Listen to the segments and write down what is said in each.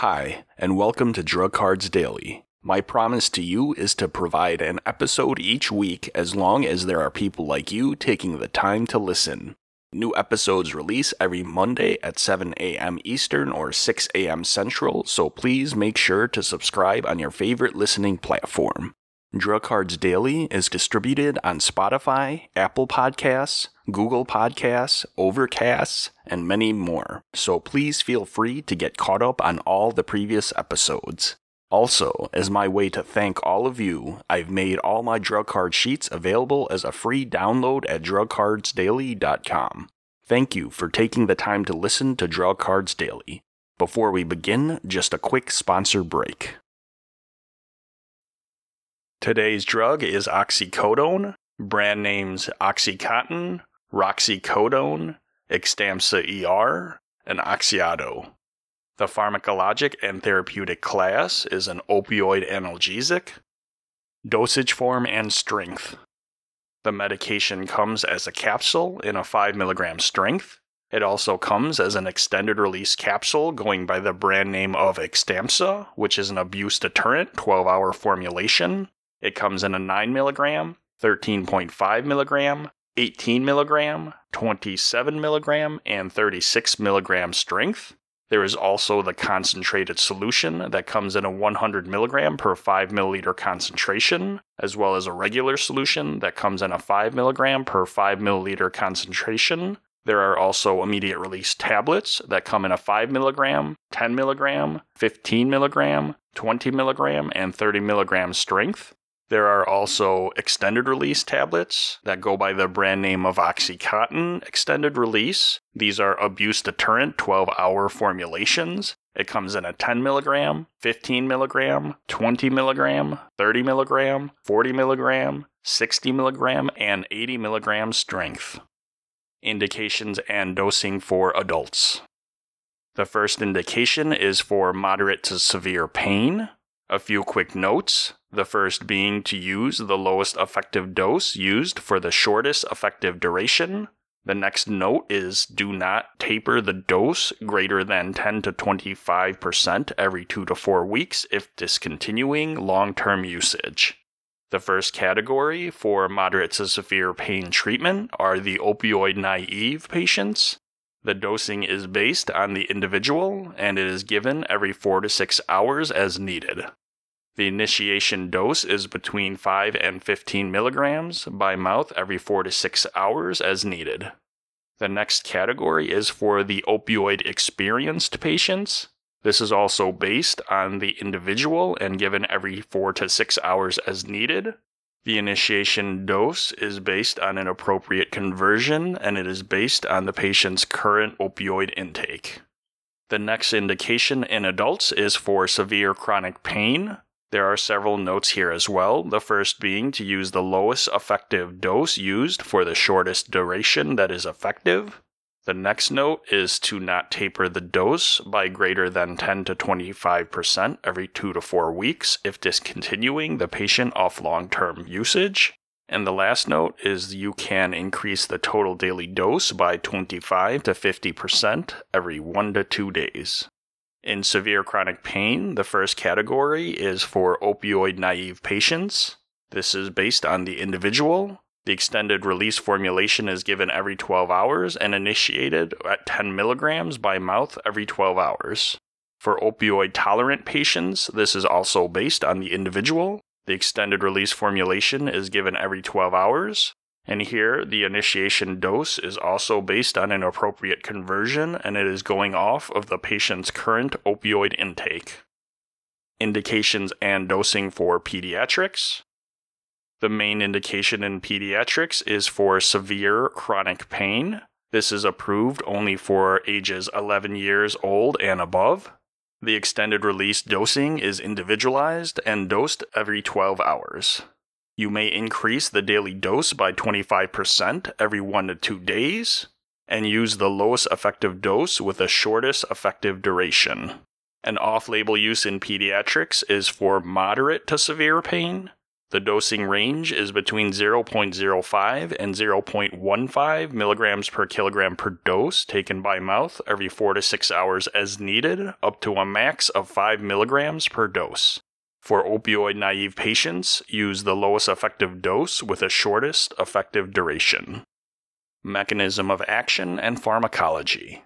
Hi, and welcome to Drug Cards Daily. My promise to you is to provide an episode each week as long as there are people like you taking the time to listen. New episodes release every Monday at 7 a.m. Eastern or 6 a.m. Central, so please make sure to subscribe on your favorite listening platform. Drug Cards Daily is distributed on Spotify, Apple Podcasts, Google Podcasts, Overcasts, and many more, so please feel free to get caught up on all the previous episodes. Also, as my way to thank all of you, I've made all my drug card sheets available as a free download at drugcardsdaily.com. Thank you for taking the time to listen to Drug Cards Daily. Before we begin, just a quick sponsor break. Today's drug is oxycodone, brand names Oxycontin, Roxicodone, Xtampza ER, and Oxaydo. The pharmacologic and therapeutic class is an opioid analgesic. Dosage form and strength. The medication comes as a capsule in a 5 milligram strength. It also comes as an extended release capsule going by the brand name of Xtampza, which is an abuse deterrent 12 hour formulation. It comes in a 9 milligram, 13.5 milligram, 18 milligram, 27 milligram, and 36 milligram strength. There is also the concentrated solution that comes in a 100 milligram per 5 milliliter concentration, as well as a regular solution that comes in a 5 milligram per 5 milliliter concentration. There are also immediate release tablets that come in a 5 milligram, 10 milligram, 15 milligram, 20 milligram, and 30 milligram strength. There are also extended release tablets that go by the brand name of Oxycontin extended release. These are abuse deterrent 12 hour formulations. It comes in a 10 milligram, 15 milligram, 20 milligram, 30 milligram, 40 milligram, 60 milligram, and 80 milligram strength. Indications and dosing for adults. The first indication is for moderate to severe pain. A few quick notes. The first being to use the lowest effective dose used for the shortest effective duration. The next note is do not taper the dose greater than 10 to 25% every 2 to 4 weeks if discontinuing long term usage. The first category for moderate to severe pain treatment are the opioid naive patients. The dosing is based on the individual and it is given every 4 to 6 hours as needed. The initiation dose is between 5 and 15 milligrams by mouth every 4 to 6 hours as needed. The next category is for the opioid experienced patients. This is also based on the individual and given every 4 to 6 hours as needed. The initiation dose is based on an appropriate conversion and it is based on the patient's current opioid intake. The next indication in adults is for severe chronic pain. There are several notes here as well, the first being to use the lowest effective dose used for the shortest duration that is effective. The next note is to not taper the dose by greater than 10 to 25% every 2 to 4 weeks if discontinuing the patient off long term usage. And the last note is you can increase the total daily dose by 25 to 50% every 1 to 2 days. In severe chronic pain, the first category is for opioid naive patients. This is based on the individual the extended release formulation is given every 12 hours and initiated at 10 milligrams by mouth every 12 hours. For opioid tolerant patients, this is also based on the individual. The extended release formulation is given every 12 hours. And here, the initiation dose is also based on an appropriate conversion and it is going off of the patient's current opioid intake. Indications and dosing for pediatrics. The main indication in pediatrics is for severe chronic pain. This is approved only for ages 11 years old and above. The extended release dosing is individualized and dosed every 12 hours. You may increase the daily dose by 25% every 1 to 2 days, and use the lowest effective dose with the shortest effective duration. An off label use in pediatrics is for moderate to severe pain, The dosing range is between 0.05 and 0.15 milligrams per kilogram per dose taken by mouth every 4 to 6 hours as needed, up to a max of 5 milligrams per dose. For opioid naive patients, use the lowest effective dose with the shortest effective duration. Mechanism of action and pharmacology.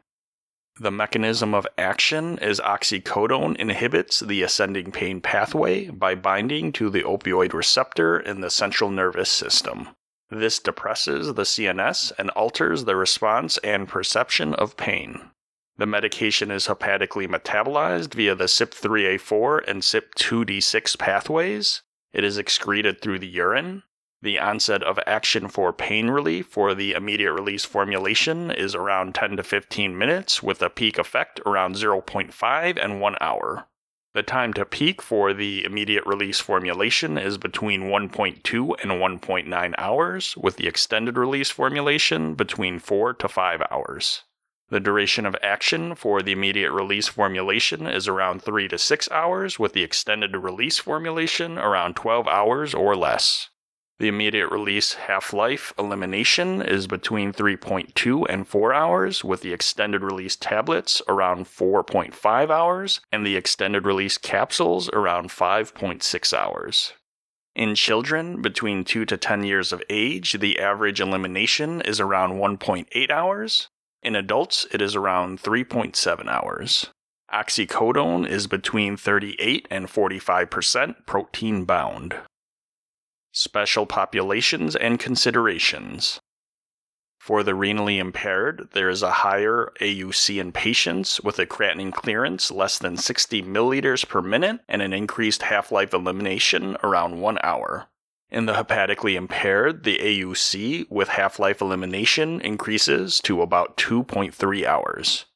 The mechanism of action is oxycodone inhibits the ascending pain pathway by binding to the opioid receptor in the central nervous system. This depresses the CNS and alters the response and perception of pain. The medication is hepatically metabolized via the CYP3A4 and CYP2D6 pathways. It is excreted through the urine. The onset of action for pain relief for the immediate release formulation is around 10 to 15 minutes, with a peak effect around 0.5 and 1 hour. The time to peak for the immediate release formulation is between 1.2 and 1.9 hours, with the extended release formulation between 4 to 5 hours. The duration of action for the immediate release formulation is around 3 to 6 hours, with the extended release formulation around 12 hours or less. The immediate release half life elimination is between 3.2 and 4 hours, with the extended release tablets around 4.5 hours, and the extended release capsules around 5.6 hours. In children between 2 to 10 years of age, the average elimination is around 1.8 hours. In adults, it is around 3.7 hours. Oxycodone is between 38 and 45% protein bound. Special populations and considerations. For the renally impaired, there is a higher AUC in patients with a creatinine clearance less than 60 milliliters per minute and an increased half life elimination around one hour. In the hepatically impaired, the AUC with half life elimination increases to about 2.3 hours.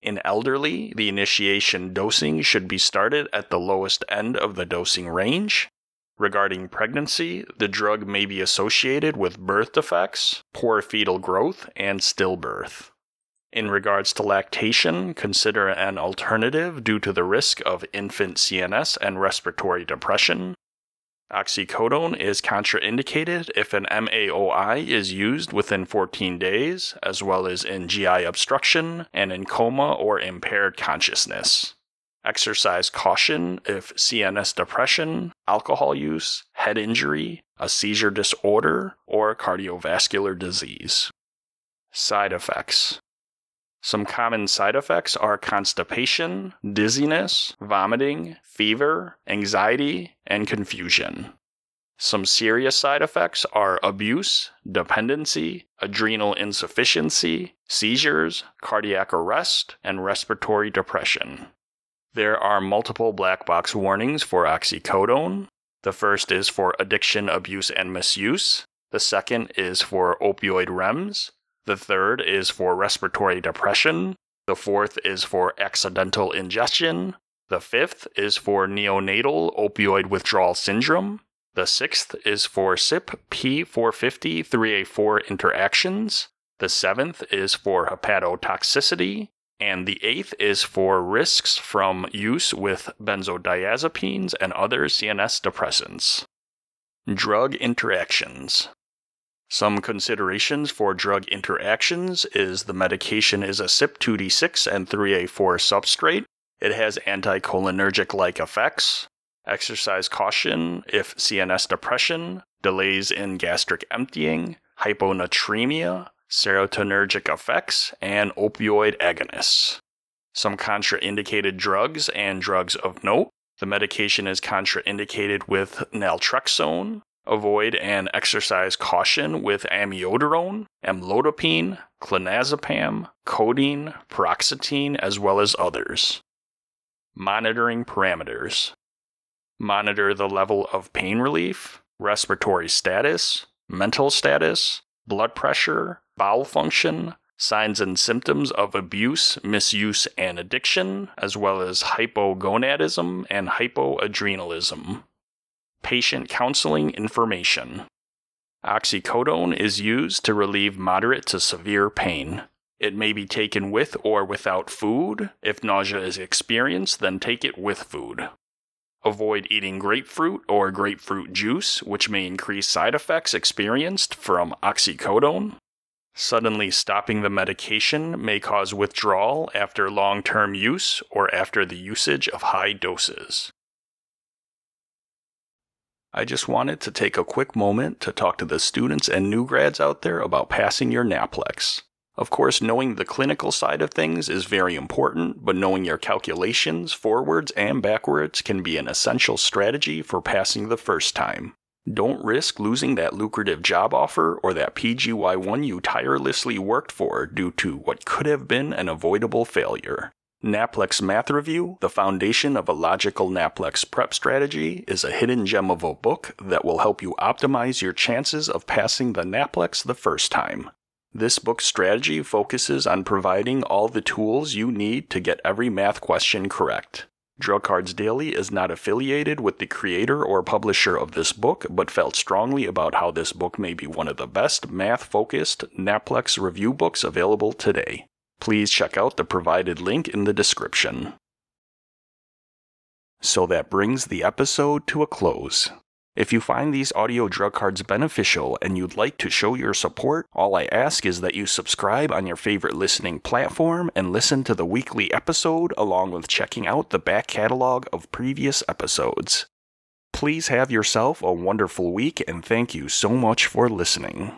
In elderly, the initiation dosing should be started at the lowest end of the dosing range, Regarding pregnancy, the drug may be associated with birth defects, poor fetal growth, and stillbirth. In regards to lactation, consider an alternative due to the risk of infant CNS and respiratory depression. Oxycodone is contraindicated if an MAOI is used within 14 days, as well as in GI obstruction and in coma or impaired consciousness. Exercise caution if CNS depression, alcohol use, head injury, a seizure disorder, or cardiovascular disease. Side effects Some common side effects are constipation, dizziness, vomiting, fever, anxiety, and confusion. Some serious side effects are abuse, dependency, adrenal insufficiency, seizures, cardiac arrest, and respiratory depression. There are multiple black box warnings for oxycodone. The first is for addiction, abuse, and misuse. The second is for opioid REMS. The third is for respiratory depression. The fourth is for accidental ingestion. The fifth is for neonatal opioid withdrawal syndrome. The sixth is for CYP P450 3A4 interactions. The seventh is for hepatotoxicity. And the eighth is for risks from use with benzodiazepines and other CNS depressants. Drug interactions. Some considerations for drug interactions is the medication is a CYP2D6 and 3A4 substrate. It has anticholinergic like effects. Exercise caution if CNS depression, delays in gastric emptying, hyponatremia, serotonergic effects, and opioid agonists. Some contraindicated drugs and drugs of note. The medication is contraindicated with naltrexone. Avoid and exercise caution with amiodarone, amlodipine, clonazepam, codeine, paroxetine, as well as others. Monitoring parameters. Monitor the level of pain relief, respiratory status, mental status, blood pressure, bowel function, signs and symptoms of abuse, misuse, and addiction, as well as hypogonadism and hypoadrenalism. Patient counseling information. Oxycodone is used to relieve moderate to severe pain. It may be taken with or without food. If nausea is experienced, then take it with food. Avoid eating grapefruit or grapefruit juice, which may increase side effects experienced from oxycodone. Suddenly stopping the medication may cause withdrawal after long term use or after the usage of high doses. I just wanted to take a quick moment to talk to the students and new grads out there about passing your NAPLEX. Of course, knowing the clinical side of things is very important, but knowing your calculations, forwards and backwards, can be an essential strategy for passing the first time. Don't risk losing that lucrative job offer or that PGY1 you tirelessly worked for due to what could have been an avoidable failure. NAPLEX Math Review, the foundation of a logical NAPLEX prep strategy, is a hidden gem of a book that will help you optimize your chances of passing the NAPLEX the first time. This book's strategy focuses on providing all the tools you need to get every math question correct. Drug Cards Daily is not affiliated with the creator or publisher of this book, but felt strongly about how this book may be one of the best math focused NAPLEX review books available today please check out the provided link in the description. So that brings the episode to a close. If you find these audio drug cards beneficial and you'd like to show your support, all I ask is that you subscribe on your favorite listening platform and listen to the weekly episode along with checking out the back catalog of previous episodes. Please have yourself a wonderful week and thank you so much for listening.